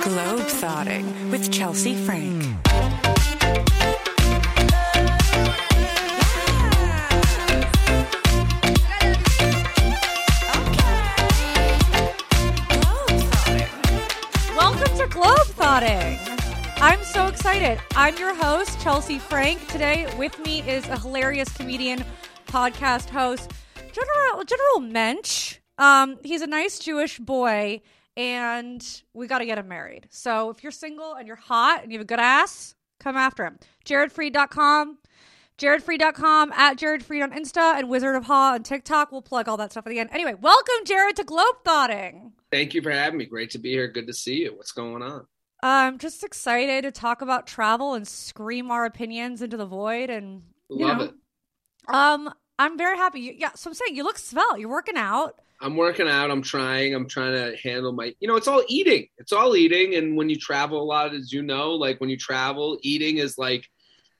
Globetrotting with Chelsea Frank. Welcome to Globetrotting. I'm so excited. I'm your host, Chelsea Frank. Today with me is a hilarious comedian, podcast host, General General Mensch. Um, he's a nice Jewish boy, and we got to get him married. So if you're single and you're hot and you have a good ass, come after him. JaredFreid.com. JaredFreid.com at Jared Freid on Insta and Wizard of Ha on TikTok. We'll plug all that stuff at the end. Anyway, welcome, Jared, to Globe Globetrotting. Thank you for having me. Great to be here. Good to see you. What's going on? I'm just excited to talk about travel and scream our opinions into the void. And you Love know, it. Um, I'm very happy. You, yeah, so I'm saying you look svelte. You're working out. I'm working out. I'm trying. I'm trying to handle my, you know, it's all eating. It's all eating. And when you travel a lot, as you know, like when you travel, eating is like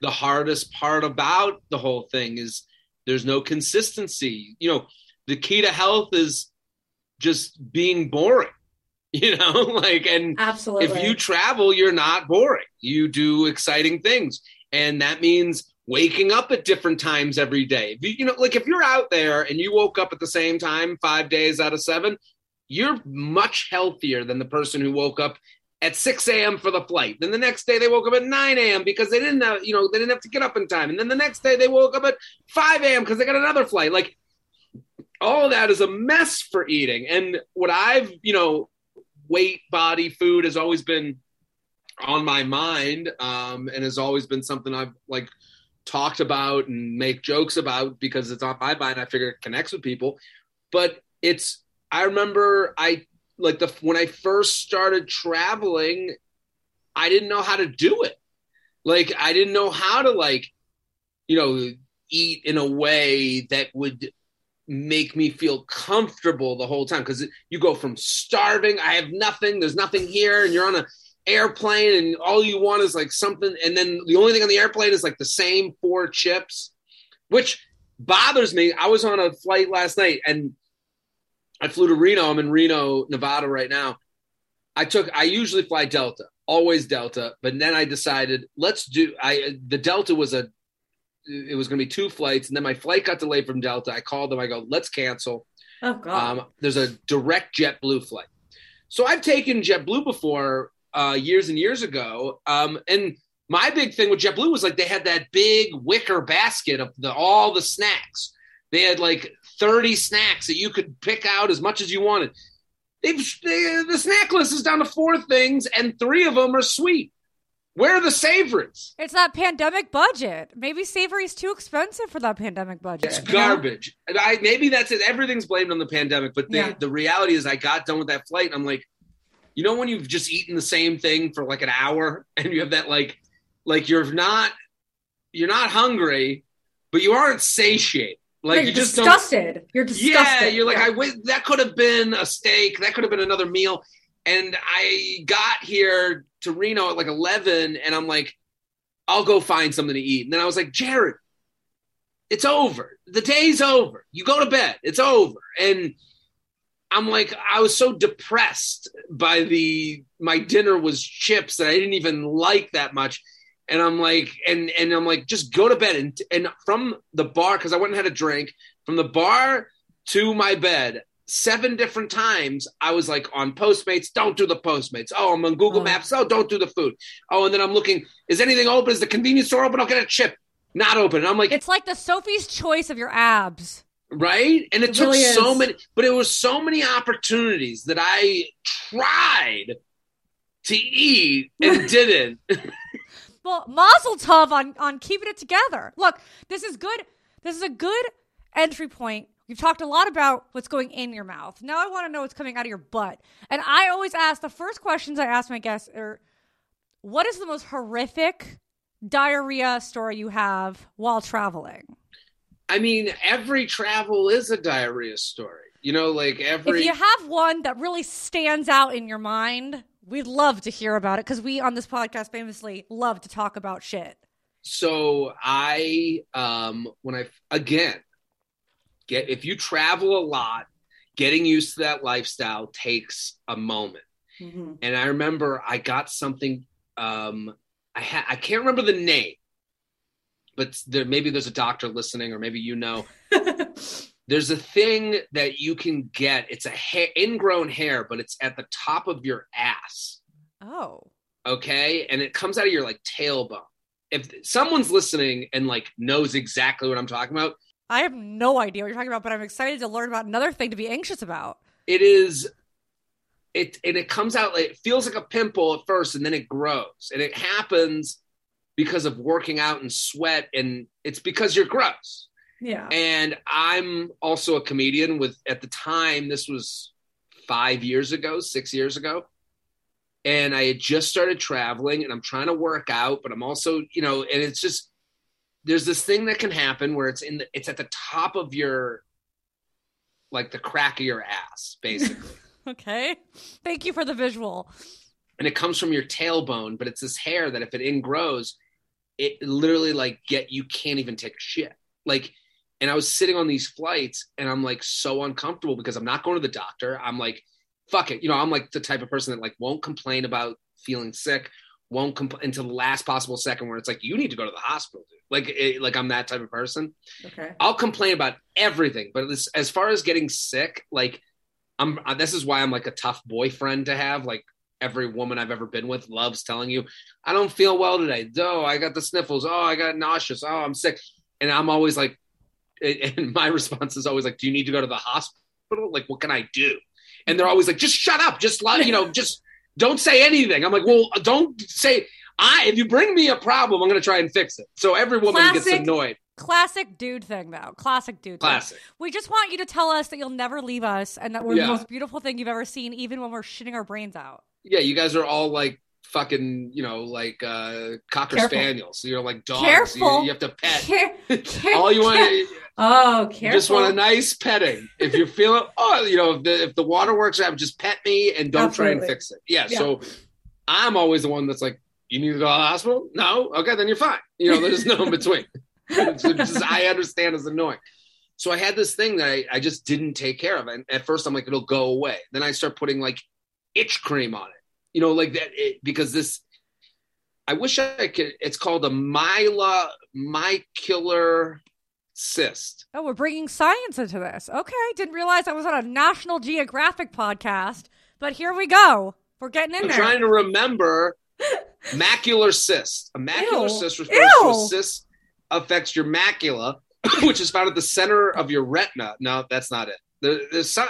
the hardest part about the whole thing is there's no consistency. You know, the key to health is just being boring, you know, like, and Absolutely. if you travel, you're not boring. You do exciting things. And that means waking up at different times every day. You, know, like if you're out there and you woke up at the same time five days out of seven, you're much healthier than the person who woke up at 6 a.m. for the flight. Then the next day they woke up at 9 a.m. because they didn't have, you know, they didn't have to get up in time. And then the next day they woke up at 5 a.m. because they got another flight. Like all that is a mess for eating. And what I've, you know, weight, body, food has always been on my mind um, and has always been something I've like talked about and make jokes about because it's on my mind. I figure it connects with people. But it's, I remember I like the when I first started traveling, I didn't know how to do it. Like I didn't know how to like, you know, eat in a way that would make me feel comfortable the whole time because you go from starving i have nothing there's nothing here and you're on a airplane and all you want is like something and then the only thing on the airplane is like the same four chips which bothers me. I was on a flight last night and i flew to reno. I'm in reno nevada right now. I took i usually fly delta always delta but then i decided let's do i the delta was a it was going to be two flights and then my flight got delayed from delta. I called them. I go let's cancel. Oh God. um, there's a direct JetBlue flight. So I've taken JetBlue before uh, years and years ago, um, and my big thing with JetBlue was like they had that big wicker basket of the, all the snacks. They had like 30 snacks that you could pick out as much as you wanted. They've, they, the snack list is down to four things, and three of them are sweet. Where are the savories? it's that pandemic budget. Maybe savory's too expensive for that pandemic budget. It's you know? garbage. And I maybe that's it. Everything's blamed on the pandemic, but the, Yeah. the reality is I got done with that flight and I'm like, you know when you've just eaten the same thing for like an hour and you have that like like you're not you're not hungry, but you aren't satiated. Like Yeah, you you're just disgusted. You're disgusted. Yeah, you're like Yeah. I wish that could have been a steak, that could have been another meal. And I got here to Reno at like 11 and I'm like I'll go find something to eat. And then I was like, Jared, it's over. The day's over. You go to bed. It's over. And I'm like, I was so depressed by the my dinner was chips that I didn't even like that much. And I'm like, and and I'm like, just go to bed. And and from the bar, because I went and had a drink, from the bar to my bed, seven different times I was like on Postmates, don't do the Postmates. Oh, I'm on Google Oh. Maps. Oh, don't do the food. Oh, and then I'm looking, is anything open? Is the convenience store open? I'll get a chip. Not open. And I'm like, It's like the Sophie's choice of your abs. Right? And it, It took really so many, but it was so many opportunities that I tried to eat and didn't. Well, Mazel Tov on on keeping it together. Look, this is good. This is a good entry point. We've talked a lot about what's going in your mouth. Now I want to know what's coming out of your butt. And I always ask the first questions I ask my guests are, "What is the most horrific diarrhea story you have while traveling?" I mean, every travel is a diarrhea story. You know, like every If you have one that really stands out in your mind, we'd love to hear about it because we on this podcast famously love to talk about shit. so I um when I again get if you travel a lot, getting used to that lifestyle takes a moment. Mm-hmm. And I remember I got something. Um, I I can't remember the name, but there maybe there's a doctor listening, or maybe you know. there's a thing that you can get. It's a hair, ingrown hair, but it's at the top of your ass. oh. Okay, and it comes out of your like tailbone. If someone's listening and like knows exactly what I'm talking about, I have no idea what you're talking about, but I'm excited to learn about another thing to be anxious about. it is it and it comes out like it feels like a pimple at first and then it grows and it happens because of working out and sweat and it's because you're gross Yeah. and i'm also a comedian with at the time this was five years ago six years ago and i had just started traveling and i'm trying to work out but i'm also you know and it's just there's this thing that can happen where it's in the it's at the top of your like the crack of your ass basically Okay. Thank you for the visual. and it comes from your tailbone, but it's this hair that if it ingrows, it literally like get you can't even take a shit. Like, and I was sitting on these flights and I'm like so uncomfortable because I'm not going to the doctor. I'm like, fuck it. You know, I'm like the type of person that like won't complain about feeling sick, won't complain until the last possible second where it's like, you need to go to the hospital. Dude. Like, it, like I'm that type of person. Okay. I'll complain about everything, but as, as far as getting sick, like I'm this is why I'm like a tough boyfriend to have. Like every woman I've ever been with loves telling you, I don't feel well today. Oh, I got the sniffles. Oh, I got nauseous. Oh, I'm sick. And I'm always like, and my response is always like, Do you need to go to the hospital? Like, what can I do? And they're always like, just shut up. Just let, you know, just don't say anything. I'm like, well, don't say I if you bring me a problem, I'm gonna try and fix it. So every woman gets annoyed. Classic dude thing, though. Classic dude thing. Classic. We just want you to tell us that you'll never leave us and that we're Yeah. the most beautiful thing you've ever seen, even when we're shitting our brains out. Yeah, you guys are all like fucking, you know, like uh cocker Careful. spaniels. You're like dogs. Careful. You, you have to pet. Care- care- all you want care- to Oh, careful. just want a nice petting. If you're feeling, oh, you know, if the if the waterworks out, just pet me and don't try and fix it. Yeah, Yeah. So I'm always the one that's like, you need to go to the hospital? No, okay, then you're fine. You know, there's no in between. Just- I understand it's annoying. So I had this thing that I, I just didn't take care of. And at first I'm like, it'll go away. Then I start putting like itch cream on it. You know, like that it, because this I wish I could it's called a myla mycular cyst. Oh, we're bringing science into this. Okay, didn't realize I was on a National Geographic podcast, but here we go. We're getting in I'm there. trying to remember macular cyst. A macular Ew. cyst refers to a cyst affects your macula, which is found at the center of your retina. No, that's not it. There, there's some.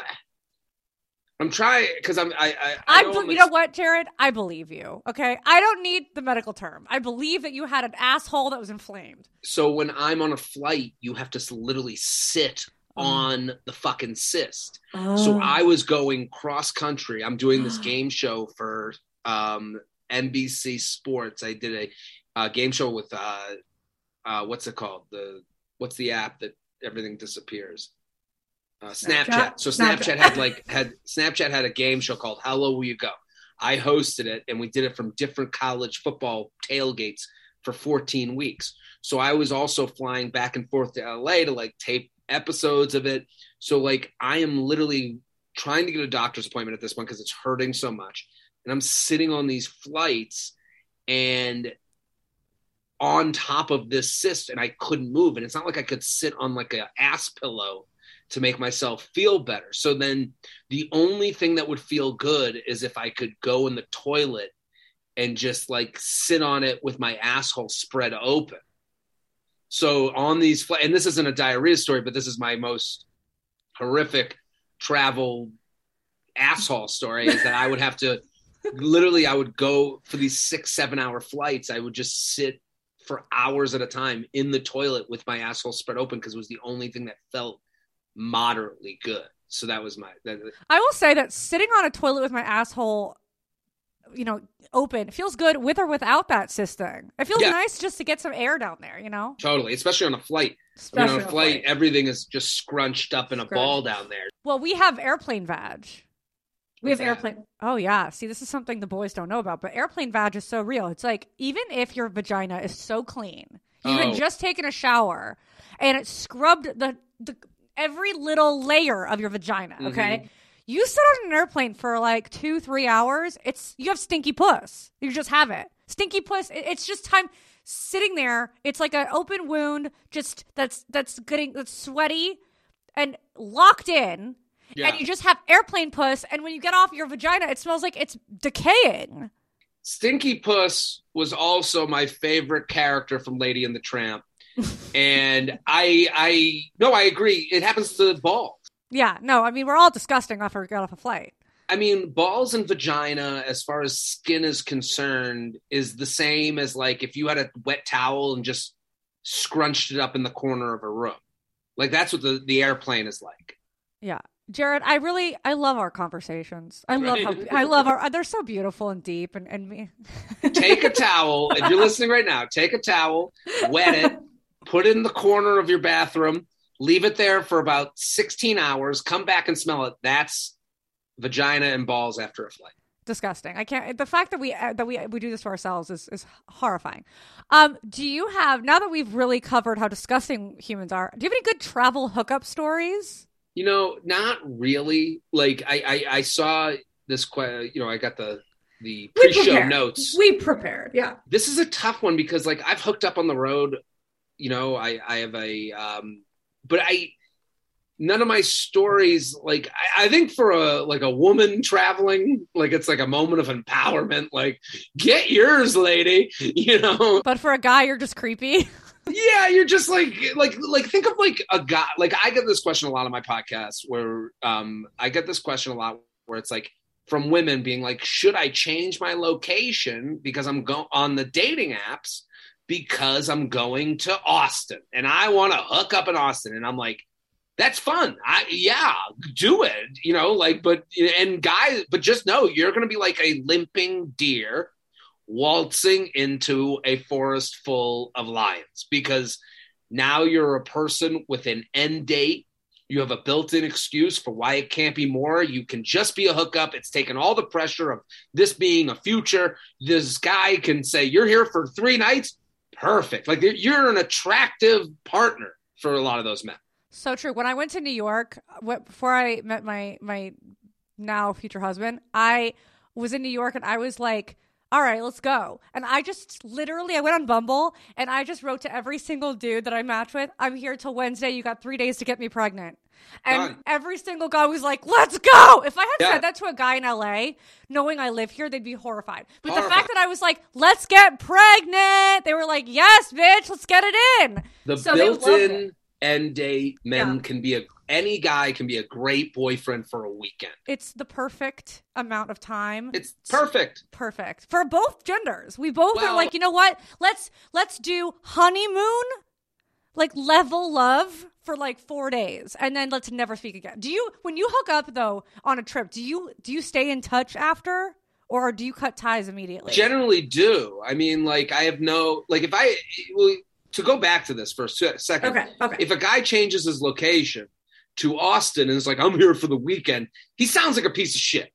I'm trying because I'm. I. I, I I, you know what, Jared? I believe you. Okay, I don't need the medical term. I believe that you had an asshole that was inflamed. So when I'm on a flight, you have to literally sit Mm. on the fucking cyst. Oh. So I was going cross country. I'm doing this game show for um, NBC Sports. I did a, uh game show with uh, uh, what's it called? The what's the app that everything disappears? Uh, Snapchat. Snapchat? So Snapchat. Snapchat had like had Snapchat had a game show called How Low Will You Go? I hosted it, and we did it from different college football tailgates for 14 weeks. So I was also flying back and forth to LA to like tape episodes of it. So like I am literally trying to get a doctor's appointment at this point because it's hurting so much. And I'm sitting on these flights and on top of this cyst and I couldn't move. And it's not like I could sit on like a ass pillow to make myself feel better. So then the only thing that would feel good is if I could go in the toilet and just like sit on it with my asshole spread open. So on these and this isn't a diarrhea story, but this is my most horrific travel asshole story is that I would have to literally I would go for these six, seven hour flights. I would just sit for hours at a time in the toilet with my asshole spread open because it was the only thing that felt moderately good. So that was my that, I will say that sitting on a toilet with my asshole, you know, open feels good with or without that system. It feels Yeah. nice just to get some air down there. You know, totally, especially on a flight. I mean, on a flight, everything is just scrunched up in a ball down there. Well, we have airplane vag. We have airplane. Oh yeah. See, this is something the boys don't know about, but airplane vag is so real. It's like even if your vagina is so clean, you Oh. had just taken a shower and it scrubbed the, the every little layer of your vagina. Mm-hmm. Okay, You sit on an airplane for like two, three hours. It's you have stinky puss. You just have it. Stinky puss. it- It's just time sitting there. It's like an open wound, just that's that's getting that's sweaty and locked in. Yeah. And you just have airplane puss. And when you get off your vagina, it smells like it's decaying. Stinky Puss was also my favorite character from Lady and the Tramp. And I I no, I agree. It happens to balls. Yeah, no, I mean we're all disgusting after we get off a flight. I mean, balls and vagina, as far as skin is concerned, is the same as like if you had a wet towel and just scrunched it up in the corner of a room. Like that's what the, the airplane is like. Yeah. Jared, I really I love our conversations. I love how I love our they're so beautiful and deep and, and me. Take a towel. If you're listening right now, take a towel, wet it, put it in the corner of your bathroom, leave it there for about 16 hours, come back and smell it. That's vagina and balls after a flight. disgusting. I can't. The fact that we uh, that we we do this to ourselves is is horrifying. Um, do you have now that we've really covered how disgusting humans are? Do you have any good travel hookup stories? You know, not really. Like I, I, I saw this. que- You know, I got the the pre-show prepared. notes. We prepared. Yeah. this is a tough one because like I've hooked up on the road. You know, I I have a um, but I none of my stories like I, I think for a like a woman traveling like it's like a moment of empowerment. Like get yours, lady. You know, But for a guy, you're just creepy. yeah, you're just like like like think of like a guy. Like I get this question a lot on my podcast where um I get this question a lot where it's like from women being like, should I change my location because I'm going on the dating apps because I'm going to Austin and I want to hook up in Austin and I'm like. That's fun. I yeah, do it. You know, like but and guys, but just know you're to be like a limping deer waltzing into a forest full of lions because now you're a person with an end date. You have a built in excuse for why it can't be more. You can just be a hookup. It's taken all the pressure of this being a future. This guy can say, You're here for three nights. Perfect. Like you're an attractive partner for a lot of those men. So true. When I went to New York, what, before I met my my now future husband, I was in New York and I was like, "All right, let's go." And I just literally I went on Bumble and I just wrote to every single dude that I matched with, "I'm here till Wednesday. You got 3 days to get me pregnant." And Done. every single guy was like, "Let's go!" If I had Yeah. said that to a guy in LA, knowing I live here, they'd be horrified. But the fact that I was like, "Let's get pregnant," they were like, "Yes, bitch, let's get it in." The So it. built-in end date men Yeah. can be a any guy can be a great boyfriend for a weekend. It's the perfect amount of time. It's perfect. perfect for both genders. We both are like, you know what? Let's let's do honeymoon, like level love for like four days, and then let's never speak again. Do you when you hook up though on a trip? Do you do you stay in touch after, or do you cut ties immediately? generally do. I mean, like I have no like if I well, to go back to this for a second. okay, okay. If a guy changes his location to Austin and is like, "I'm here for the weekend," he sounds like a piece of shit.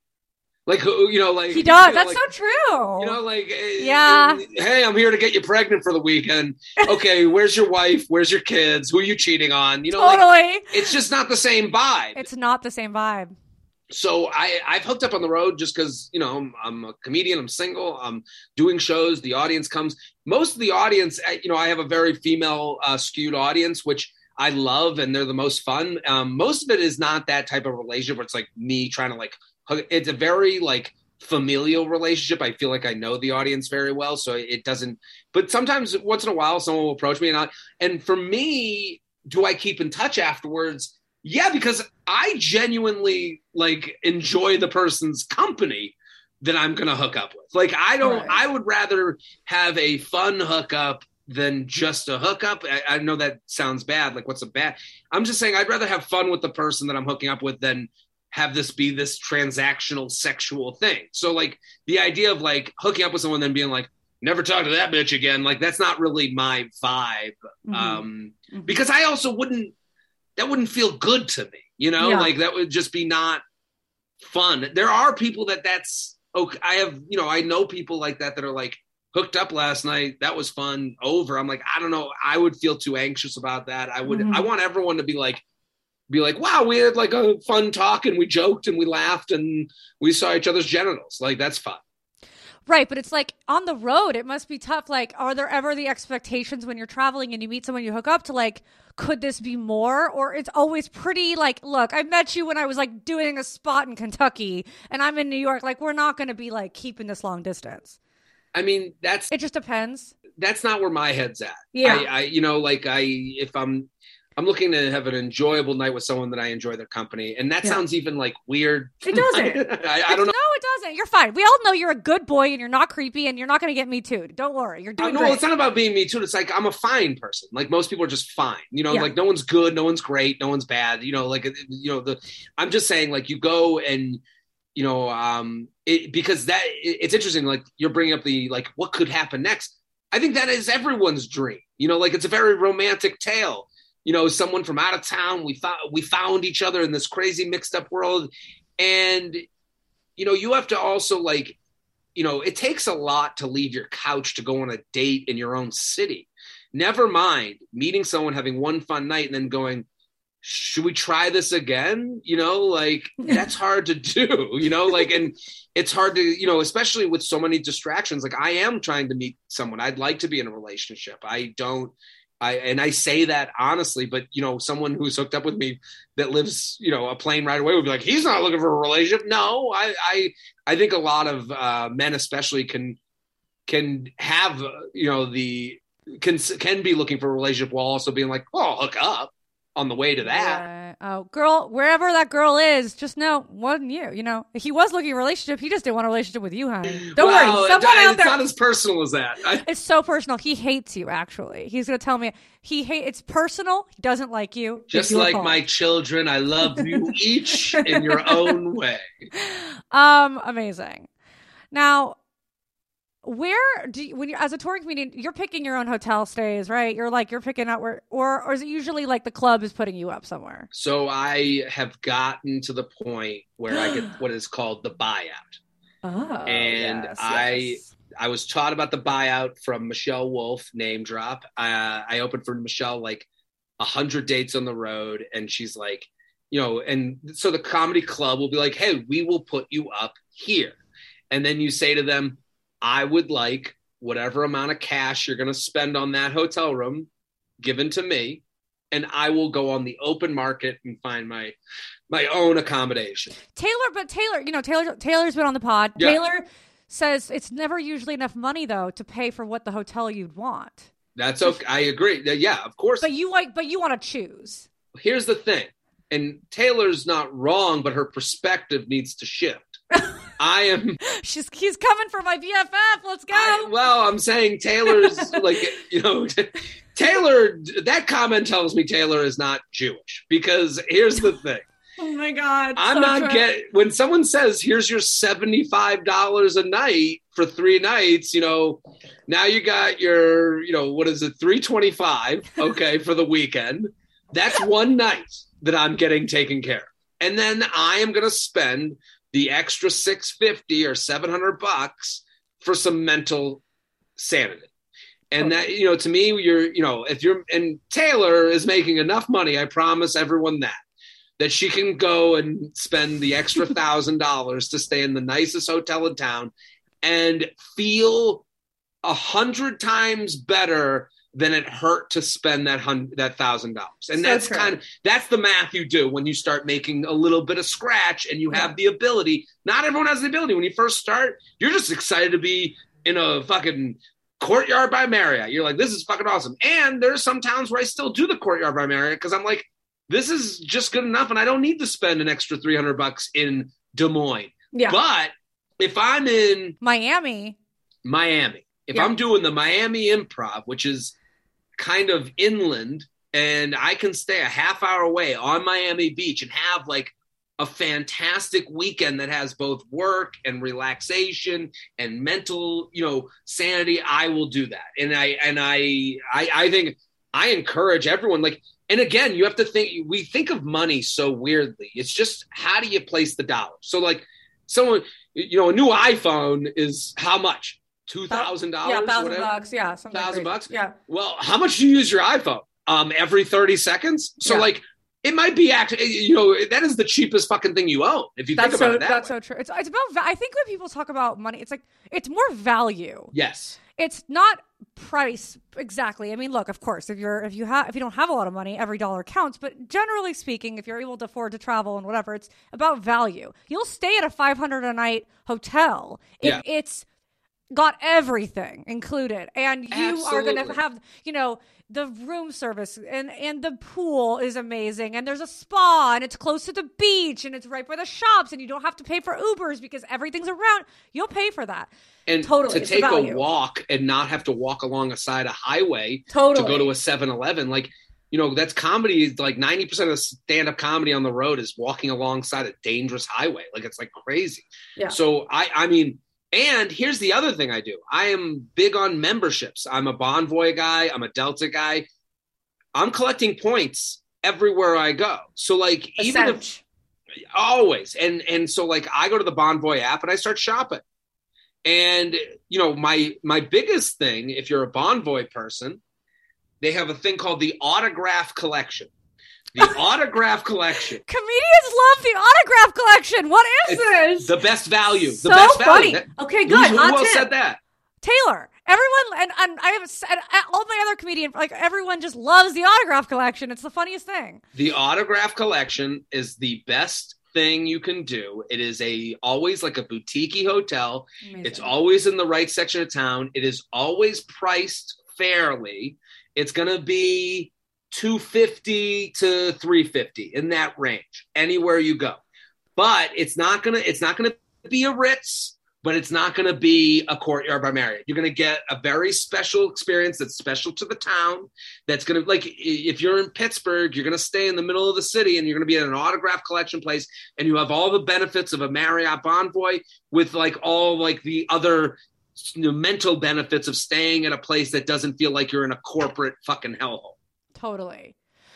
Like you know, like he does. you know, That's like, so true. You know, like eh, Yeah. Hey, I'm here to get you pregnant for the weekend. Okay, where's your wife? Where's your kids? Who are you cheating on? You know, like, totally. it's just not the same vibe. it's not the same vibe. so I I've hooked up on the road just because you know I'm, I'm a comedian, I'm single, I'm doing shows. The audience comes. Most of the audience, eh, you know, I have a very female uh, skewed audience, which I love, and they're the most fun. Um, most of it is not that type of relationship where it's like me trying to like. Hook, it's a very like familial relationship. I feel like I know the audience very well, so it doesn't. But sometimes, once in a while, someone will approach me, and I, and for me, do I keep in touch afterwards? Yeah, because I genuinely like enjoy the person's company that I'm gonna hook up with. Like I don't Right. I would rather have a fun hookup than just a hookup. I, I know that sounds bad. Like what's a bad I'm just saying I'd rather have fun with the person that I'm hooking up with than have this be this transactional sexual thing. So like the idea of like hooking up with someone then being like, never talk to that bitch again, like that's not really my vibe. Mhm. Um Mhm. because I also wouldn't that wouldn't feel good to me, you know, Yeah. like that would just be not fun. There are people that that's okay. I have, you know, I know people like that that are like hooked up last night. That was fun. Over. I'm like, I don't know. I would feel too anxious about that. I would. Mhm. I want everyone to be like, be like, wow, we had like a fun talk and we joked and we laughed and we saw each other's genitals. Like that's fun. Right, but it's like on the road, it must be tough. Like, are there ever the expectations when you're traveling and you meet someone you hook up to, like, could this be more? Or it's always pretty like, look, I met you when I was like doing a spot in Kentucky and I'm in New York. Like, we're not going to be like keeping this long distance. I mean, that's It just depends. that's not where my head's at. Yeah. I, I you know, like I if I'm I'm looking to have an enjoyable night with someone that I enjoy their company, and that Yeah. sounds even like weird. It doesn't. I, I don't know. No, it doesn't. You're fine. We all know you're a good boy and you're not creepy and you're not going to get me too. Don't worry. You're Uh, doing no, great. it's not about being me too. It's like I'm a fine person. Like most people are just fine. You know, Yeah. like no one's good, no one's great, no one's bad. You know, like you know the. I'm just saying, like you go and you know, um, it, because that it, it's interesting. Like you're bringing up the like what could happen next. I think that is everyone's dream. You know, like it's a very romantic tale. You know, someone from out of town. We found we found each other in this crazy mixed up world, and you know, you have to also like you know, it takes a lot to leave your couch to go on a date in your own city. Never mind meeting someone, having one fun night, and then going, should we try this again? You know, like that's hard to do, you know, like, and it's hard to, you know, especially with so many distractions. Like, I am trying to meet someone. I'd like to be in a relationship. I don't. I, and I say that honestly, but you know, someone who's hooked up with me that lives, you know, a plane right away would be like, he's not looking for a relationship. No, I, I, I think a lot of uh, men, especially, can can have uh, you know the can can be looking for a relationship while also being like, oh, I'll hook up on the way to that. Yeah. Oh, girl, wherever that girl is, just know wasn't you. You know, he was looking for a relationship. He just didn't want a relationship with you, honey. Don't worry. it- Someone out it's there. not as personal as that. I, it's so personal. He hates you. Actually, he's gonna tell me he hate. It's personal. He doesn't like you. Just your like my children, I love you each in your own way. Um, amazing. Now, where do you, when you as a touring comedian, you're picking your own hotel stays, right? You're like you're picking out where, or or is it usually like the club is putting you up somewhere? So I have gotten to the point where I get what is called the buyout. Oh, And I- I was taught about the buyout from Michelle Wolf, name drop. Uh, I opened for Michelle like a hundred dates on the road, and she's like, you know, and so the comedy club will be like, hey, we will put you up here, and then you say to them, I would like whatever amount of cash you're going to spend on that hotel room given to me, and I will go on the open market and find my my own accommodation. Taylor, but Taylor, you know, Taylor Taylor's been on the pod. Yeah. Taylor says it's never usually enough money though to pay for what the hotel you'd want. That's okay. I agree. Yeah, of course. But you like, but you want to choose. here's the thing and taylor's not wrong but her perspective needs to shift i am She's he's coming for my BFF. Let's go. I, well i'm saying taylor's like you know taylor that comment tells me taylor is not jewish because here's the thing oh my god. i'm so not true. get when someone says here's your $75 a night for three nights you know now you got your you know what is it 325 okay for the weekend that's one night that i'm getting taken care of and then i am going to spend the extra 650 or 700 bucks for some mental sanity. And that you know to me you're you know if you're and taylor is making enough money i promise everyone that that she can go and spend the extra thousand dollars to stay in the nicest hotel in town and feel a hundred times better than it hurt to spend that hundred that thousand dollars. And So that's true. kind of that's the math you do when you start making a little bit of scratch and you have the ability. Not everyone has the ability. When you first start, you're just excited to be in a fucking courtyard by Marriott. You're like, this is fucking awesome. And there's some towns where I still do the courtyard by Marriott because I'm like, this is just good enough, and I don't need to spend an extra 300 bucks in Des Moines. Yeah. But if I'm in Miami. Miami, if Yeah. I'm doing the Miami Improv, which is kind of inland, and I can stay a half hour away on Miami Beach and have like a fantastic weekend that has both work and relaxation and mental, you know, sanity, I will do that. And I and I I, I think I encourage everyone like and again, you have to think we think of money so weirdly. It's just how do you place the dollar? So like someone you know, a new iPhone is how much? Two thousand dollars? Yeah, thousand bucks. Yeah, Thousand bucks? Yeah. Well, how much do you use your iPhone? Um, every 30 seconds. So Yeah. like it might be actually you know that is the cheapest fucking thing you own if you That's think about so it that that's way. so true. It's it's about I think when people talk about money, it's like it's more value. yes It's not price exactly. I mean, look, of course, if you're if you have if you don't have a lot of money, every dollar counts. But generally speaking, if you're able to afford to travel and whatever, it's about value. You'll stay at a five hundred a night hotel if Yeah. it's got everything included, and you are going to have you know the room service and and the pool is amazing. And there's a spa and it's close to the beach and it's right by the shops and you don't have to pay for ubers because everything's around. You'll pay for that. And Totally, to take a walk and not have to walk along a side of highway totally to go to a 7-eleven like you know that's comedy like 90% of stand-up comedy on the road is walking alongside a dangerous highway. Like it's like crazy. Yeah. so i i mean and here's the other thing i do. I am big on memberships. I'm a bonvoy guy. I'm a delta guy. I'm collecting points everywhere i go. So like even if always. And and so like i go to the bonvoy app and i start shopping. And you know my my biggest thing if you're a bonvoy person they have a thing called the autograph collection the autograph collection Comedians love the autograph collection. What is this? the best value so the best funny. value That- okay, good. who, Hot else said that Taylor. Everyone and, and I have s- and uh, all my other comedian like everyone just loves the autograph collection. It's the funniest thing. the autograph collection is the best thing you can do it is a always like a boutique hotel It's always in the right section of town. It is always priced fairly. It's going to be 250 to 350 in that range anywhere you go. But it's not to it's not to be a Ritz, but it's not to be a Courtyard by Marriott. You're to get a very special experience that's special to the town. That's to like if you're in Pittsburgh, you're to stay in the middle of the city and you're to be at an autograph collection place and you have all the benefits of a Marriott Bonvoy with like all like the other you know, mental benefits of staying at a place that doesn't feel like you're in a corporate fucking hellhole. Totally.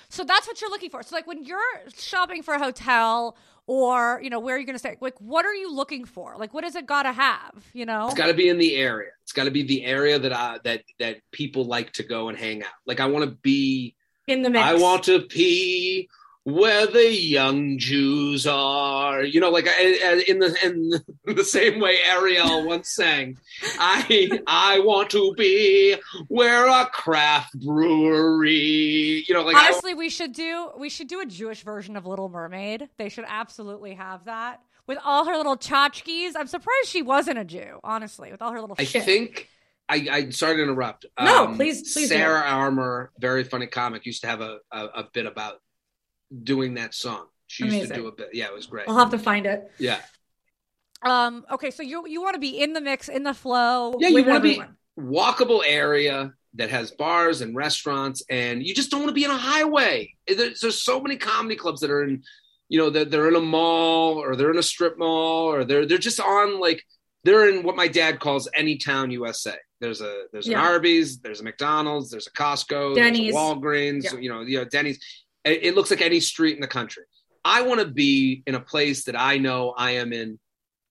So that's what you're looking for. So like when you're shopping for a hotel or, you know, where are you going to stay? Like what are you looking for? Like what does it got to have, you know? It's got to be in the area. It's got to be the area that I, that that people like to go and hang out. Like I want to be. in the mix. I want to pee where the young Jews are. You know, like I- I- in the in the same way Ariel once sang. I I want to be where a craft brewery. You know, like I, Honestly, we should do we should do a Jewish version of Little Mermaid. They should absolutely have that. With all her little tchotchkes. I'm surprised she wasn't a Jew, honestly, with all her little I shit. think I, I sorry to interrupt. Um, No, please- please do. Sarah Armour, very funny comic, used to have a, a, a bit about doing that song. She used to do a bit. Yeah, it was great. I'll have to find it. Yeah, Um, okay, so you you want to be in the mix, in the flow. Yeah, you wanna be- walkable area that has bars and restaurants, and you just don't want to be in a highway. There's, there's so many comedy clubs that are in, you know, they're, they're in a mall or they're in a strip mall or they're they're just on like they're in what my dad calls any town USA. There's a there's an Arby's, there's a McDonald's, there's a Costco, Denny's. there's a Walgreens, Yeah. you know, you know Denny's. It, it looks like any street in the country. I want to be in a place that I know I am in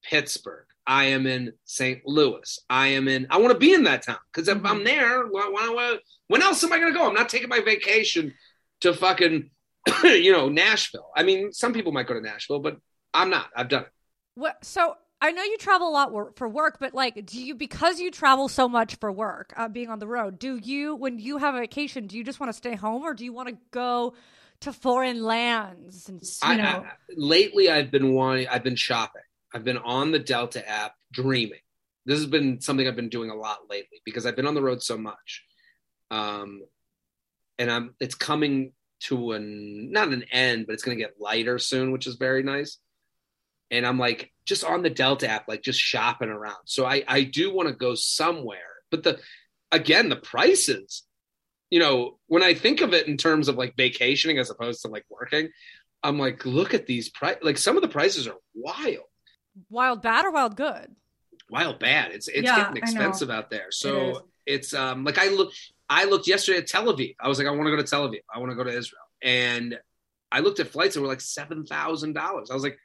Pittsburgh. I am in St. Louis. I am in. I want to be in that town because if. I'm there, why, why, why- when else am I going to go? I'm not taking my vacation to fucking, you know, Nashville. I mean, some people might go to Nashville, but I'm not. I've done it. What, so I know you travel a lot for work, but like, do you because you travel so much for work, uh, being on the road? Do you, when you have a vacation, do you just want to stay home, or do you want to go to foreign lands? And I, I, lately, I've been wanting. I've been shopping. I've been on the Delta app, dreaming. This has been something I've been doing a lot lately because I've been on the road so much. Um, and I'm. It's coming to an not an end, but it's going to get lighter soon, which is very nice. And I'm like just on the Delta app, like just shopping around. So I I do want to go somewhere, but the again the prices. You know, when I think of it in terms of like vacationing as opposed to like working, I'm like, look at these price. Like some of the prices are wild, wild bad or wild good? wild bad. It's it's Yeah, getting expensive out there. So is. it's um like I look. I looked yesterday at Tel Aviv. I was like, I want to go to Tel Aviv. I want to go to Israel. And I looked at flights that were like seven thousand dollars. I was like,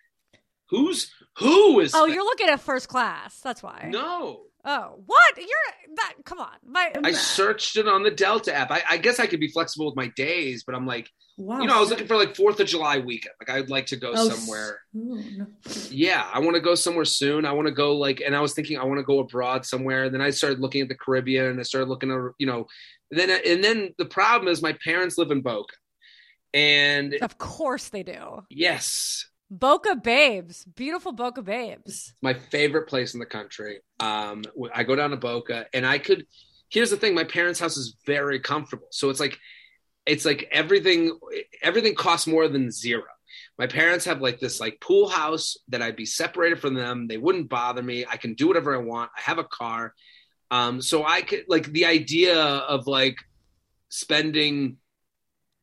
who's Who is? Oh, that? you're looking at first class. That's why. no. Oh, what? You're that? Come on. My, I searched it on the Delta app. I, I guess I could be flexible with my days, but I'm like, Wow. you know, I was looking for like Fourth of July weekend. Like I'd like to go Oh, somewhere. soon. Yeah, I want to go somewhere soon. I want to go like, and I was thinking I want to go abroad somewhere. And then I started looking at the Caribbean, and I started looking at, you know, then and then the problem is my parents live in Boca, and of course they do. yes, Boca Babes, beautiful Boca Babes. my favorite place in the country. Um, I go down to Boca, and I could. Here's the thing: my parents' house is very comfortable, so it's like, it's like everything. Everything costs more than zero. My parents have like this like pool house that I'd be separated from them. They wouldn't bother me. I can do whatever I want. I have a car, um, so I could like the idea of like spending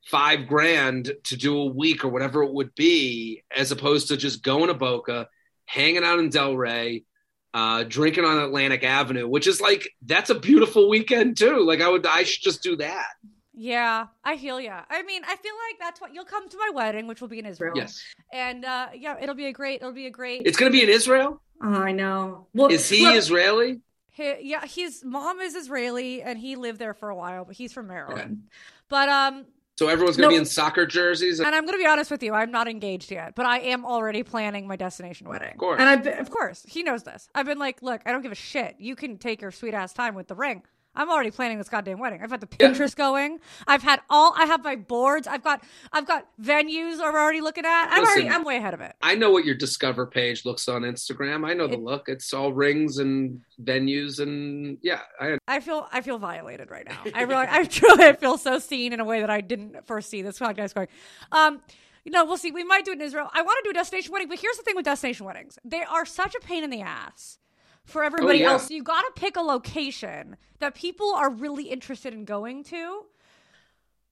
five grand to do a week or whatever it would be, as opposed to just going to Boca, hanging out in Delray, uh, drinking on Atlantic Avenue, which is like that's a beautiful weekend too. Like I would, I should just do that. Yeah, I feel ya. I mean, I feel like that's what you'll come to my wedding, which will be in Israel. Yes, And uh, yeah, it'll be a great. It'll be a great. it's going to be in Israel. Oh, I know. Well, Is he look, Israeli? He, yeah, his mom is Israeli, and he lived there for a while, but he's from Maryland. But um, So everyone's going to No. be in soccer jerseys. And I'm gonna be honest with you, I'm not engaged yet, but I am already planning my destination wedding. course. And I've been, Of course, he knows this. I've been like, look, I don't give a shit. You can take your sweet ass time with the ring. I'm already planning this goddamn wedding. I've had the Yeah. Pinterest going. I've had all. I have my boards. I've got. I've got venues. I'm already looking at. I'm already. I'm way ahead of it. I know what your Discover page looks on Instagram. I know the look. It's all rings and venues and yeah. I I feel. I feel violated right now. I really. I truly I feel so seen in a way that I didn't foresee this podcast going. Um. You know, we'll see. We might do it in Israel. I want to do a destination wedding, but here's the thing with destination weddings: they are such a pain in the ass for everybody yeah. else. You got to pick a location that people are really interested in going to.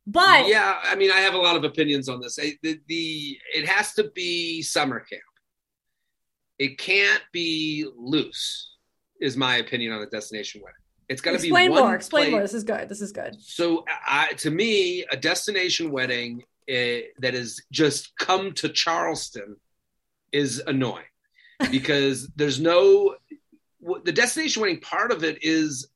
but yeah. I mean, I have a lot of opinions on this. I- The, the it has to be summer camp. It can't be loose. Is my opinion on a destination wedding. It's got to be explain more. Explain place- more. This is good. This is good. So, I, to me, a destination wedding eh, that is just come to Charleston is annoying because there's no w- the destination wedding part of it is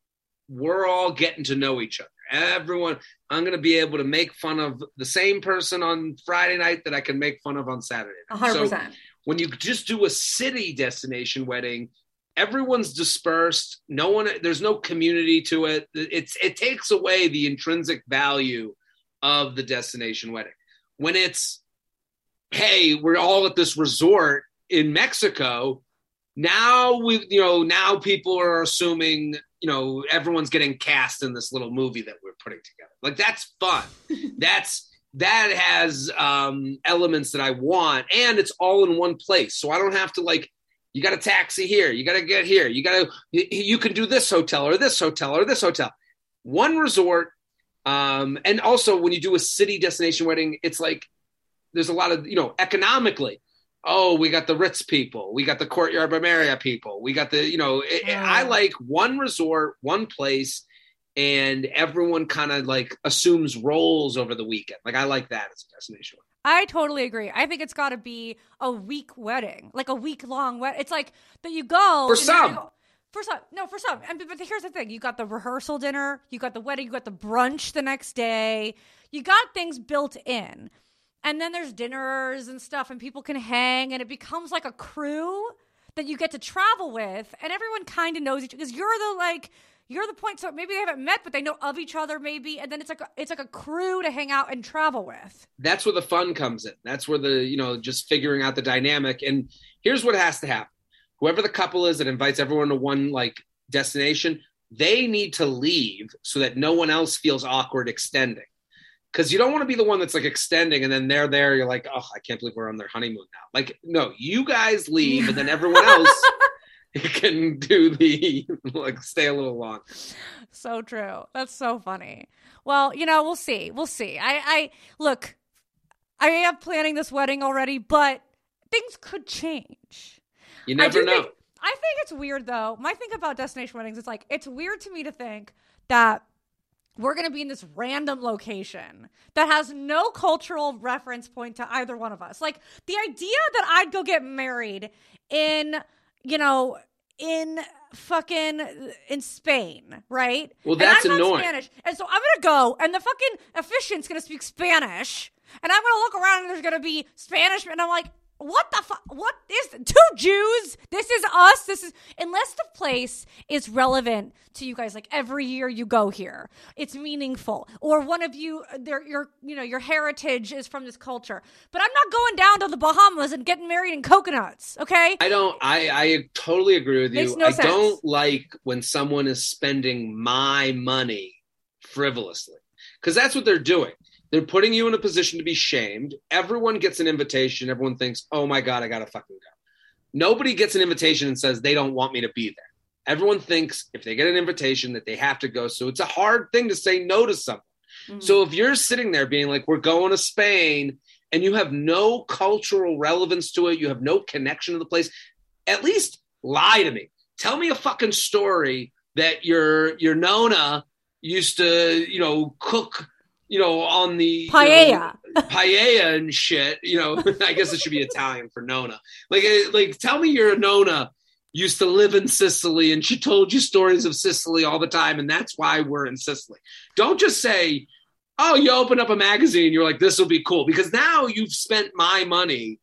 we're all getting to know each other. Everyone, I'm going to be able to make fun of the same person on Friday night that I can make fun of on Saturday. Night. hundred So when you just do a city destination wedding everyone's dispersed no one there's no community to it it's it takes away the intrinsic value of the destination wedding when it's hey we're all at this resort in mexico now we you know now people are assuming you know everyone's getting cast in this little movie that we're putting together. Like that's fun. That's that has um elements that i want and it's all in one place. So i don't have to like you got a taxi here you got to get here you got to you, you can do this hotel or this hotel or this hotel. One resort um and also when you do a city destination wedding it's like there's a lot of you know economically oh we got the ritz people we got the courtyard by marriott people we got the you know it, Yeah. i like one resort one place and everyone kind of like assumes roles over the weekend like i like that as a destination. I totally agree. I think it's got to be a week wedding, like a week long wedding. It's like that you go For some. go- For some, no, for some. And but here's the thing: you got the rehearsal dinner, you got the wedding, you got the brunch the next day. You got things built in, and then there's dinners and stuff, and people can hang, and it becomes like a crew that you get to travel with, and everyone kind of knows each because you're the like you're the point. So maybe they haven't met, but they know of each other, maybe, and then it's like a, it's like a crew to hang out and travel with. that's where the fun comes in. That's where the, you know, just figuring out the dynamic. And here's what has to happen. Whoever the couple is that invites everyone to one like destination, they need to leave so that no one else feels awkward extending. Cause you don't want to be the one that's like extending and then they're there. You're like, oh, I can't believe we're on their honeymoon now. Like, no, you guys leave and then everyone else can do the like stay a little long. So true. That's so funny. Well, you know, we'll see. We'll see. I, I look. I am planning this wedding already, but things could change. You never do know. think- I think it's weird though. My thing about destination weddings is like it's weird to me to think that we're going to be in this random location that has no cultural reference point to either one of us. Like the idea that I'd go get married in, you know, in fucking in Spain, right? Well, And that's annoying. Spanish, and so I'm gonna go, and the fucking officiant's gonna speak Spanish, and I'm gonna look around, and there's gonna be Spanish, and I'm like, what the fuck? What is two Jews? This is us. This is unless the place is relevant to you guys. Like every year you go here, it's meaningful, or one of you, uh, their your you know your heritage is from this culture. But I'm not going down to the Bahamas and getting married in coconuts. Okay, I don't. I I totally agree with you. Makes no I sense. don't like when someone is spending my money frivolously because that's what they're doing. They're putting you in a position to be shamed. Everyone gets an invitation. Everyone thinks, "Oh my god, I gotta fucking go." Nobody gets an invitation and says they don't want me to be there. Everyone thinks if they get an invitation that they have to go. So it's a hard thing to say no to someone. Mm. So if you're sitting there being like, we're going to Spain, and you have no cultural relevance to it, you have no connection to the place, at least lie to me. Tell me a fucking story that your your Nona used to, you know, cook, you know, on the you know, paella. paella and shit. You know, I guess it should be Italian for Nona. Like, eh, like, tell me your Nona used to live in Sicily and she told you stories of Sicily all the time, and that's why we're in Sicily. Don't just say, "Oh, you open up a magazine, you're like, this will be cool," because now you've spent my money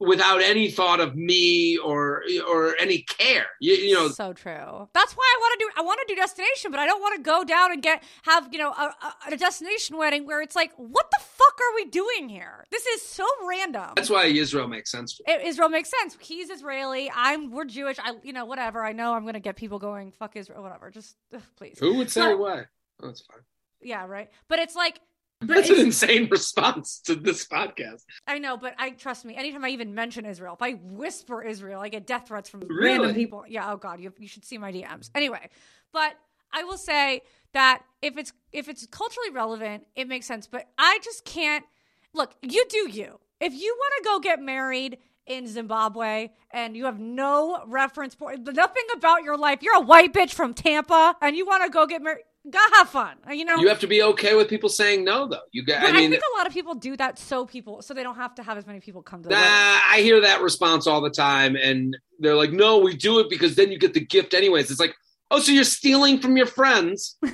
without any thought of me or or any care. You, you know, so true. That's why I want to do. I want to do destination, but I don't want to go down and get have you know a, a, destination wedding where it's like, what the fuck are we doing here? This is so random. that's why Israel makes sense. To me. I- Israel makes sense. He's Israeli. I'm. We're Jewish. I. You know. Whatever. I know. I'm gonna get people going. Fuck Israel. Whatever. Just ugh, please. Who would say But- why? Oh, that's fine. Yeah. Right. But it's like. But That's an insane response to this podcast. I know, but I trust me. Anytime I even mention Israel, if I whisper Israel, I get death threats from Really? random people. Yeah. Oh God, you you should see my DMs. Anyway, but I will say that if it's if it's culturally relevant, it makes sense. But I just can't. Look, you do you. If you want to go get married in Zimbabwe and you have no reference point, nothing about your life, you're a white bitch from Tampa, and you want to go get married. Go have fun. You know. You have to be okay with people saying no, though. You got. I mean, think a lot of people do that so people so they don't have to have as many people come to the Nah. I hear that response all the time, and they're like, "No, we do it because then you get the gift anyways." It's like, "Oh, so you're stealing from your friends?"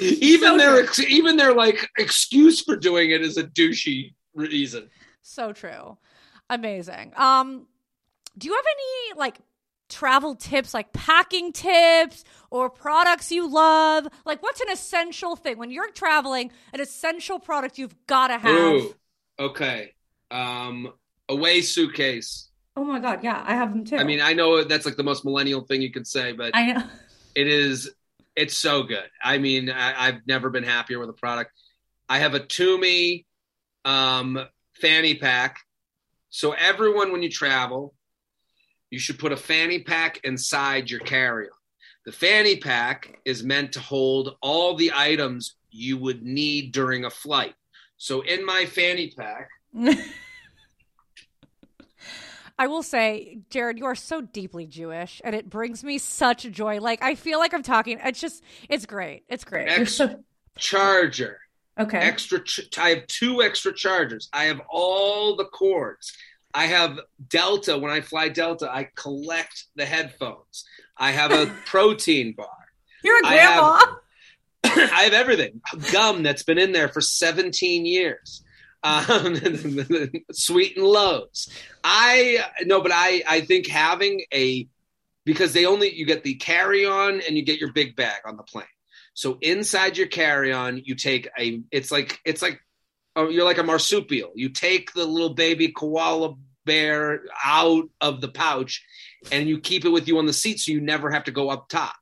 even So their true. even their like excuse for doing it is a douchey reason. So true. Amazing. Um do you have any like travel tips like packing tips or products you love? Like what's an essential thing when you're traveling, an essential product you've got to have? Ooh, okay. Um, away suitcase. oh my god, yeah, I have them too. I mean, I know that's like the most millennial thing you could say, but I know. it is it's so good i mean I, i've never been happier with a product i have a Tumi um, fanny pack so everyone when you travel you should put a fanny pack inside your carry-on the fanny pack is meant to hold all the items you would need during a flight so in my fanny pack I will say, Jared, you are so deeply Jewish and it brings me such joy. Like I feel like I'm talking it's just it's great. It's great. You're Ex- so- charger okay. extra ch- i have two extra chargers i have all the cords i have delta when i fly delta i collect the headphones. I have a protein bar. You're a have- grandma. i have everything. Gum that's been in there for 17 years. Um, sweet and lows i no but i i think having a because they only you get the carry on and you get your big bag on the plane. So inside your carry on you take a it's like it's like you're like a marsupial. You take the little baby koala bear out of the pouch and you keep it with you on the seat so you never have to go up top.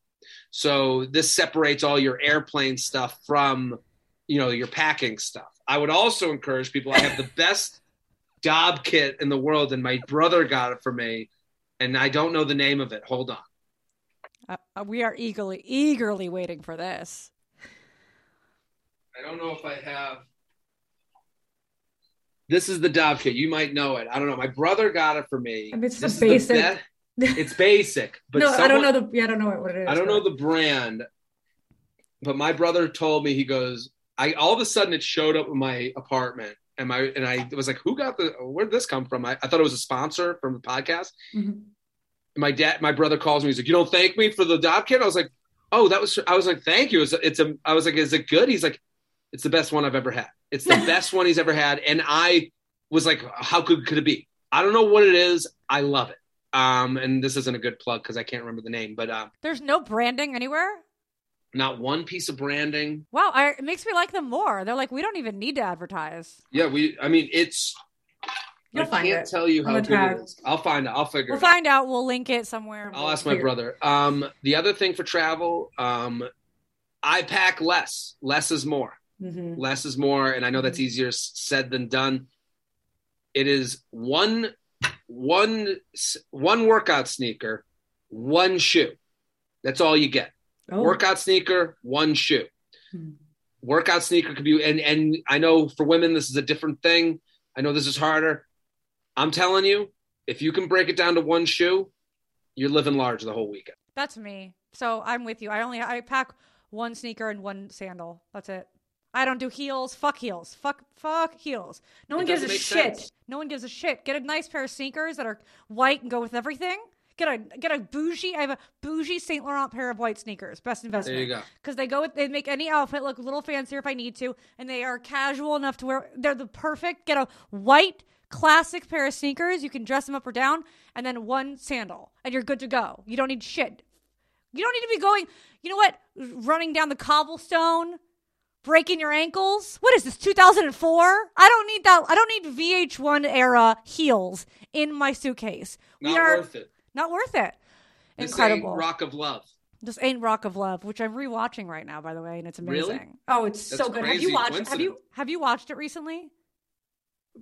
So this separates all your airplane stuff from you know your packing stuff. I would also encourage people. I have the best dopp kit in the world and my brother got it for me and i don't know the name of it. Hold on. Uh, uh, we are eagerly eagerly waiting for this. i don't know if i have this is the dopp kit you might know it i don't know my brother got it for me I mean, it's This the the basic. be- it's basic but no, I don't know the. Yeah, I don't know what it is. I don't know the brand, but my brother told me he goes, I all of a sudden it showed up in my apartment and my and I was like, "Who got the? Where did this come from?" I, I thought it was a sponsor from the podcast. Mhm. My dad, my brother calls me. He's like, "You don't thank me for the adopt kit?" I was like, "Oh, that was." I was like, "Thank you." It's, it's a. I was like, "Is it good?" He's like, "It's the best one I've ever had. It's the best one he's ever had." And I was like, "How good could it be?" I don't know what it is. I love it. Um, and this isn't a good plug because I can't remember the name, but um, There's no branding anywhere. not one piece of branding. Wow, I, it makes me like them more. They're like, we don't even need to advertise. Yeah, we. I mean, it's. You'll I find can't it tell you how good tag. it is. I'll find it. I'll figure We'll it find out. We'll link it somewhere. I'll ask my brother. Um, the other thing for travel, um, I pack less. Less is more. Mhm. Less is more, and I know that's easier said than done. It is one, one, s- one workout sneaker, one shoe. That's all you get. Oh. Workout sneaker, one shoe. Hmm. Workout sneaker could be, and and I know for women this is a different thing. I know this is harder. I'm telling you, if you can break it down to one shoe, you're living large the whole weekend. That's me. So I'm with you. I only I pack one sneaker and one sandal. That's it. I don't do heels. Fuck heels. Fuck fuck heels. No It one gives a shit. sense. No one gives a shit. Get a nice pair of sneakers that are white and go with everything. Get a get a bougie. I have a bougie Saint Laurent pair of white sneakers. Best investment. There you go. Because they go with they make any outfit look a little fancier if I need to, and they are casual enough to wear. They're the perfect. Get a white classic pair of sneakers. You can dress them up or down, and then one sandal, and you're good to go. You don't need shit. You don't need to be going. You know what? Running down the cobblestone, breaking your ankles. What is this? 2004? I don't need that. I don't need VH1 era heels in my suitcase. We Not are worth it. not worth it. This Incredible. ain't Rock of Love. This ain't Rock of Love, which I'm rewatching right now, by the way, and it's amazing. Really? Oh, it's That's so good. Have you watched? Have you have you watched it recently?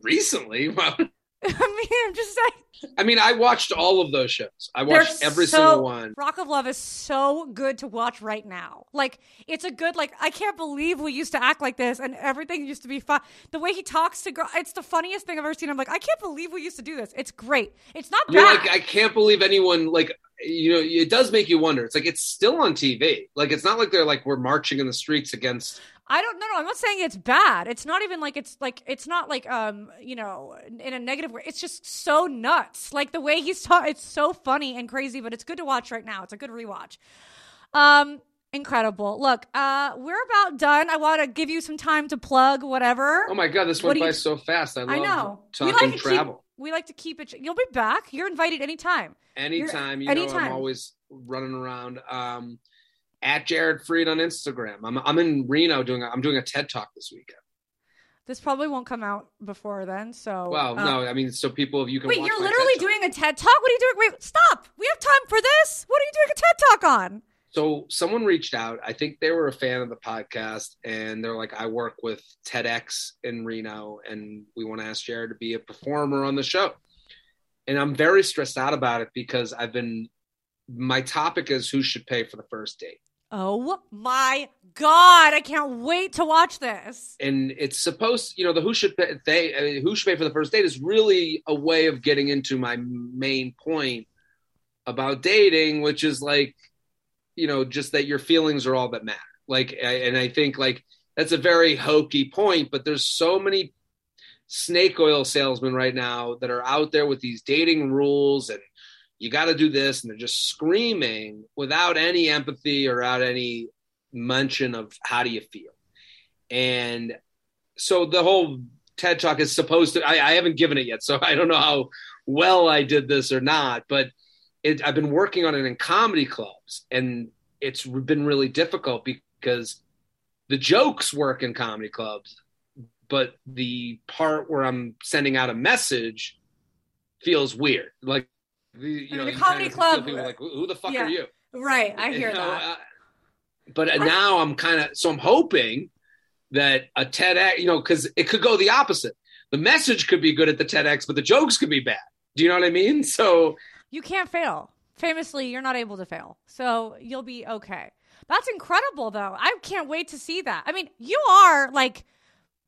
Recently, well, I mean, I'm just saying. I mean, I watched all of those shows. I watched They're every so- single one. Rock of Love is so good to watch right now. Like, it's a good, like, I can't believe we used to act like this and everything used to be fun. The way he talks to girls, it's the funniest thing I've ever seen. I'm like, I can't believe we used to do this. It's great. It's not You're bad. like, I can't believe anyone like you know. It does make you wonder. It's like it's still on TV. Like it's not like they're like we're marching in the streets against. I don't no no I'm not saying it's bad. It's not even like it's like it's not like um you know in a negative way. It's just so nuts. Like the way he's taught it's so funny and crazy, but it's good to watch right now. It's a good rewatch. Um incredible. Look, uh we're about done. I want to give you some time to plug whatever. Oh my god, this went do you- by so fast. I love I know. talking we like to travel. Keep, we like to keep it you'll be back. You're invited anytime. anytime, you know, anytime. I'm always running around. Um, at Jared Freid on Instagram. I'm I'm in Reno doing. A, I'm doing a TED talk this weekend. This probably won't come out before then, so Well, uh, no, I mean, so people you can. Wait, you're literally doing a TED Talk? What are you doing? Wait, stop. We have time for this. What are you doing a TED Talk on? So someone reached out. I think they were a fan of the podcast, and they're like, "I work with TEDx in Reno, and we want to ask Jared to be a performer on the show." And I'm very stressed out about it because I've been. My topic is who should pay for the first date, Oh my god! I can't wait to watch this. and it's supposed, you know, the who should pay, they uh, who should pay for the first date is really a way of getting into my main point about dating, which is like, you know, just that your feelings are all that matter. Like, I- and I think like that's a very hokey point, but there's so many snake oil salesmen right now that are out there with these dating rules and you got to do this, and they're just screaming without any empathy or without any mention of how do you feel. And so the whole TED talk is supposed to, I, I haven't given it yet, so I don't know how well I did this or not, but it, I've been working on it in comedy clubs, and it's been really difficult because the jokes work in comedy clubs, but the part where I'm sending out a message feels weird. Like, the- you know, the comedy kind of club- people like, who the fuck Yeah. are you? Right, I You hear know, that. uh, but uh, now I'm kind of so I'm hoping that a TEDx, you know, because it could go the opposite. The message could be good at the TEDx, but the jokes could be bad. Do you know what I mean? So You can't fail. Famously, you're not able to fail, so you'll be okay. That's incredible, though. I can't wait to see that. I mean, you are like,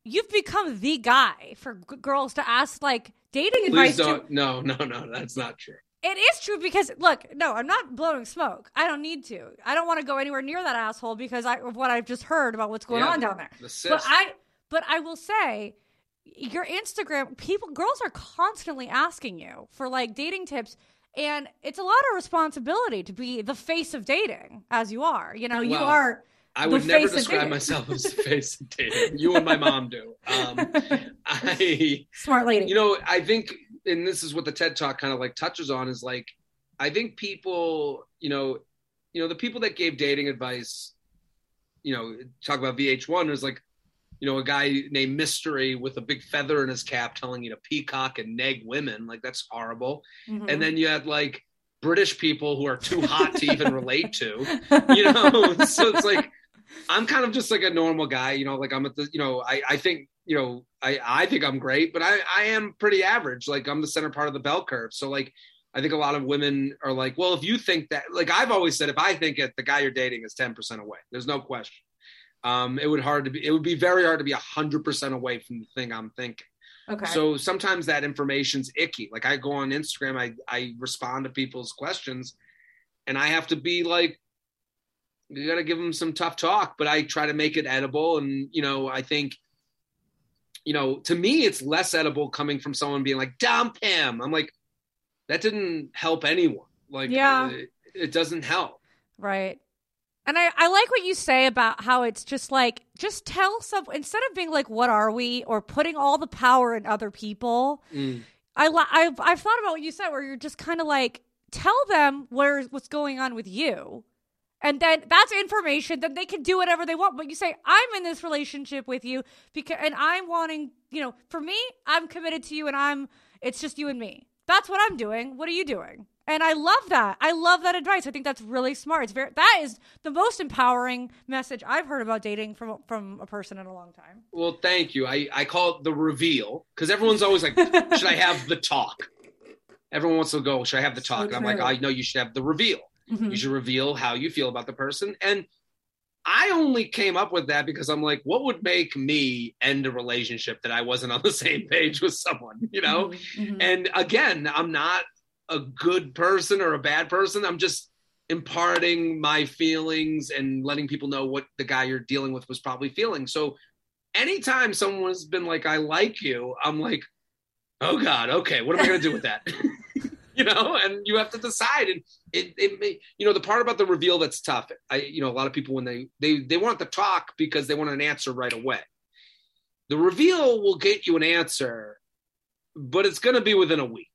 you've become the guy for g- girls to ask like dating advice please to. don't. No, no, no, that's not true. It is true because look, no, I'm not blowing smoke. I don't need to. I don't want to go anywhere near that asshole because I, of what I've just heard about what's going Yeah, on down there. The But. I, but I will say, your Instagram people girls are constantly asking you for like dating tips and it's a lot of responsibility to be the face of dating as you are. You know, you are I would never describe myself as the face of dating. You and my mom do. Um, I, smart lady. you know, I think, and this is what the TED Talk kind of like touches on is like, I think people, you know, you know, the people that gave dating advice, you know, talk about VH1 is like, you know, a guy named Mystery with a big feather in his cap telling you to peacock and neg women. Like that's horrible. Mhm. And then you had like British people who are too hot to even relate to you know so it's like i'm kind of just like a normal guy you know like i'm at the you know i i think you know i i think i'm great but i i am pretty average like i'm the center part of the bell curve so like i think a lot of women are like well if you think that like i've always said if i think it the guy you're dating is 10% away there's no question um it would hard to be it would be very hard to be 100% away from the thing i'm thinking Okay. so sometimes that information's icky. Like I go on Instagram, I I respond to people's questions, and I have to be like, you got to give them some tough talk, but I try to make it edible. And you know, I think, you know, to me, it's less edible coming from someone being like, dump him. I'm like, that didn't help anyone. Like, Yeah. it, it doesn't help. Right. And I, I like what you say about how it's just like, just tell some, instead of being like, what are we? Or putting all the power in other people. Mm. I, I've, I've thought about what you said where you're just kind of like, tell them where, what's going on with you. And then that's information. Then they can do whatever they want. But you say, I'm in this relationship with you because, and I'm wanting, you know, for me, I'm committed to you and I'm, it's just you and me. That's what I'm doing. What are you doing? And I love that. I love that advice. I think that's really smart. It's very that is the most empowering message I've heard about dating from from a person in a long time. Well, thank you. I, I call it the reveal because everyone's always like, should I have the talk? Everyone wants to go, should I have the So talk? and I'm like. I know you should have the reveal. Mm-hmm. You should reveal how you feel about the person. And I only came up with that because I'm like, what would make me end a relationship that I wasn't on the same page with someone, you know? Mhm. And again, I'm not a good person or a bad person. I'm just imparting my feelings and letting people know what the guy you're dealing with was probably feeling. So anytime someone's been like, I like you, I'm like, oh God, okay, what am I going to do with that? you know, and you have to decide. And it, it may, you know, the part about the reveal that's tough. I, you know, a lot of people when they, they, they want the talk because they want an answer right away. The reveal will get you an answer, but it's going to be within a week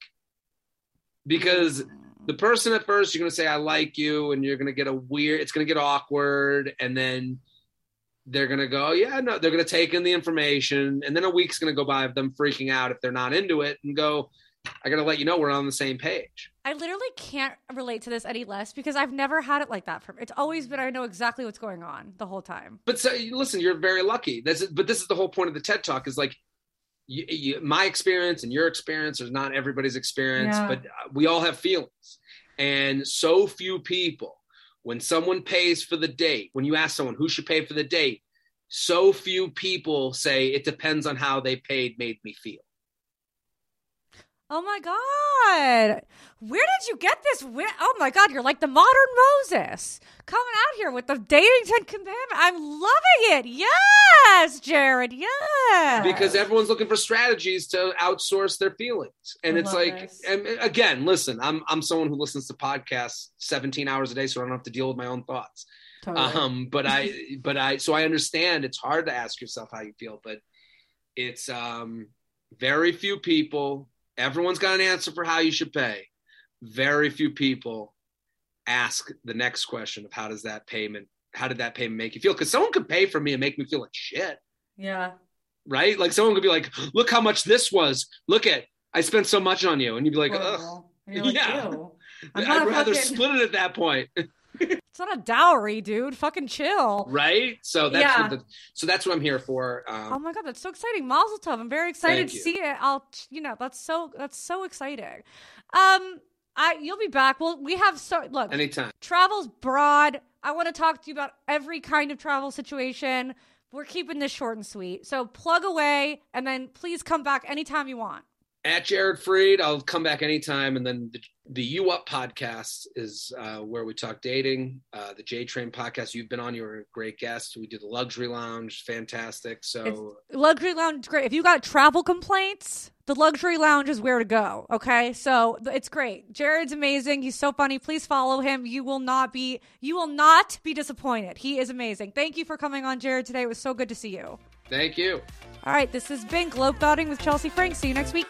because the person at first you're going to say i like you and you're going to get a weird it's going to get awkward and then they're going to go yeah no they're going to take in the information and then a week's going to go by of them freaking out if they're not into it and go i got to let you know we're on the same page I literally can't relate to this any less because I've never had it like that. For it's always been I know exactly what's going on the whole time. but so listen you're very lucky this is, but this is the whole point of the ted talk is like you, you, my experience and your experience is not everybody's experience Yeah. but we all have feelings and so few people when someone pays for the date when you ask someone who should pay for the date so few people say it depends on how they paid made me feel Oh my god, where did you get this? Where, oh my god, you're like the modern Moses coming out here with the dating Ten Commandments. I'm loving it. Yes, Jared. Yes, because everyone's looking for strategies to outsource their feelings and I it's like and again listen i'm i'm someone who listens to podcasts 17 hours a day so i don't have to deal with my own thoughts Totally. um but i but i so i understand it's hard to ask yourself how you feel but it's um very few people everyone's got an answer for how you should pay very few people ask the next question of how does that payment how did that payment make you feel because someone could pay for me and make me feel like shit yeah. right like someone could be like look how much this was look at i spent so much on you and you'd be like Ugh. Horrible. And you're like, Yeah. ew. I'm i'd rather fucking- split it at that point it's not a dowry, dude. Fucking chill. right so that's Yeah. what the, so that's what i'm here for um, Oh my god, that's so exciting, Mazel Tov! I'm very excited to see it. I'll, you know, that's so that's so exciting. Um, I you'll be back. Well, we have so look. anytime travel's broad. I want to talk to you about every kind of travel situation. We're keeping this short and sweet. So plug away and then please come back anytime you want. at Jared Freid. I'll come back anytime. And then the, the U Up podcast is uh, where we talk dating. Uh, the J Train podcast, you've been on, you're a great guest. We do the Luxury Lounge, fantastic. So, Luxury Lounge great. If you got travel complaints, the Luxury Lounge is where to go. Okay, so it's great. Jared's amazing. He's so funny. Please follow him. You will not be you will not be disappointed. He is amazing. Thank you for coming on, Jared. Today it was so good to see you. thank you. All right, this has been Globe Globetrotting with Chelsea Frank. See you next week.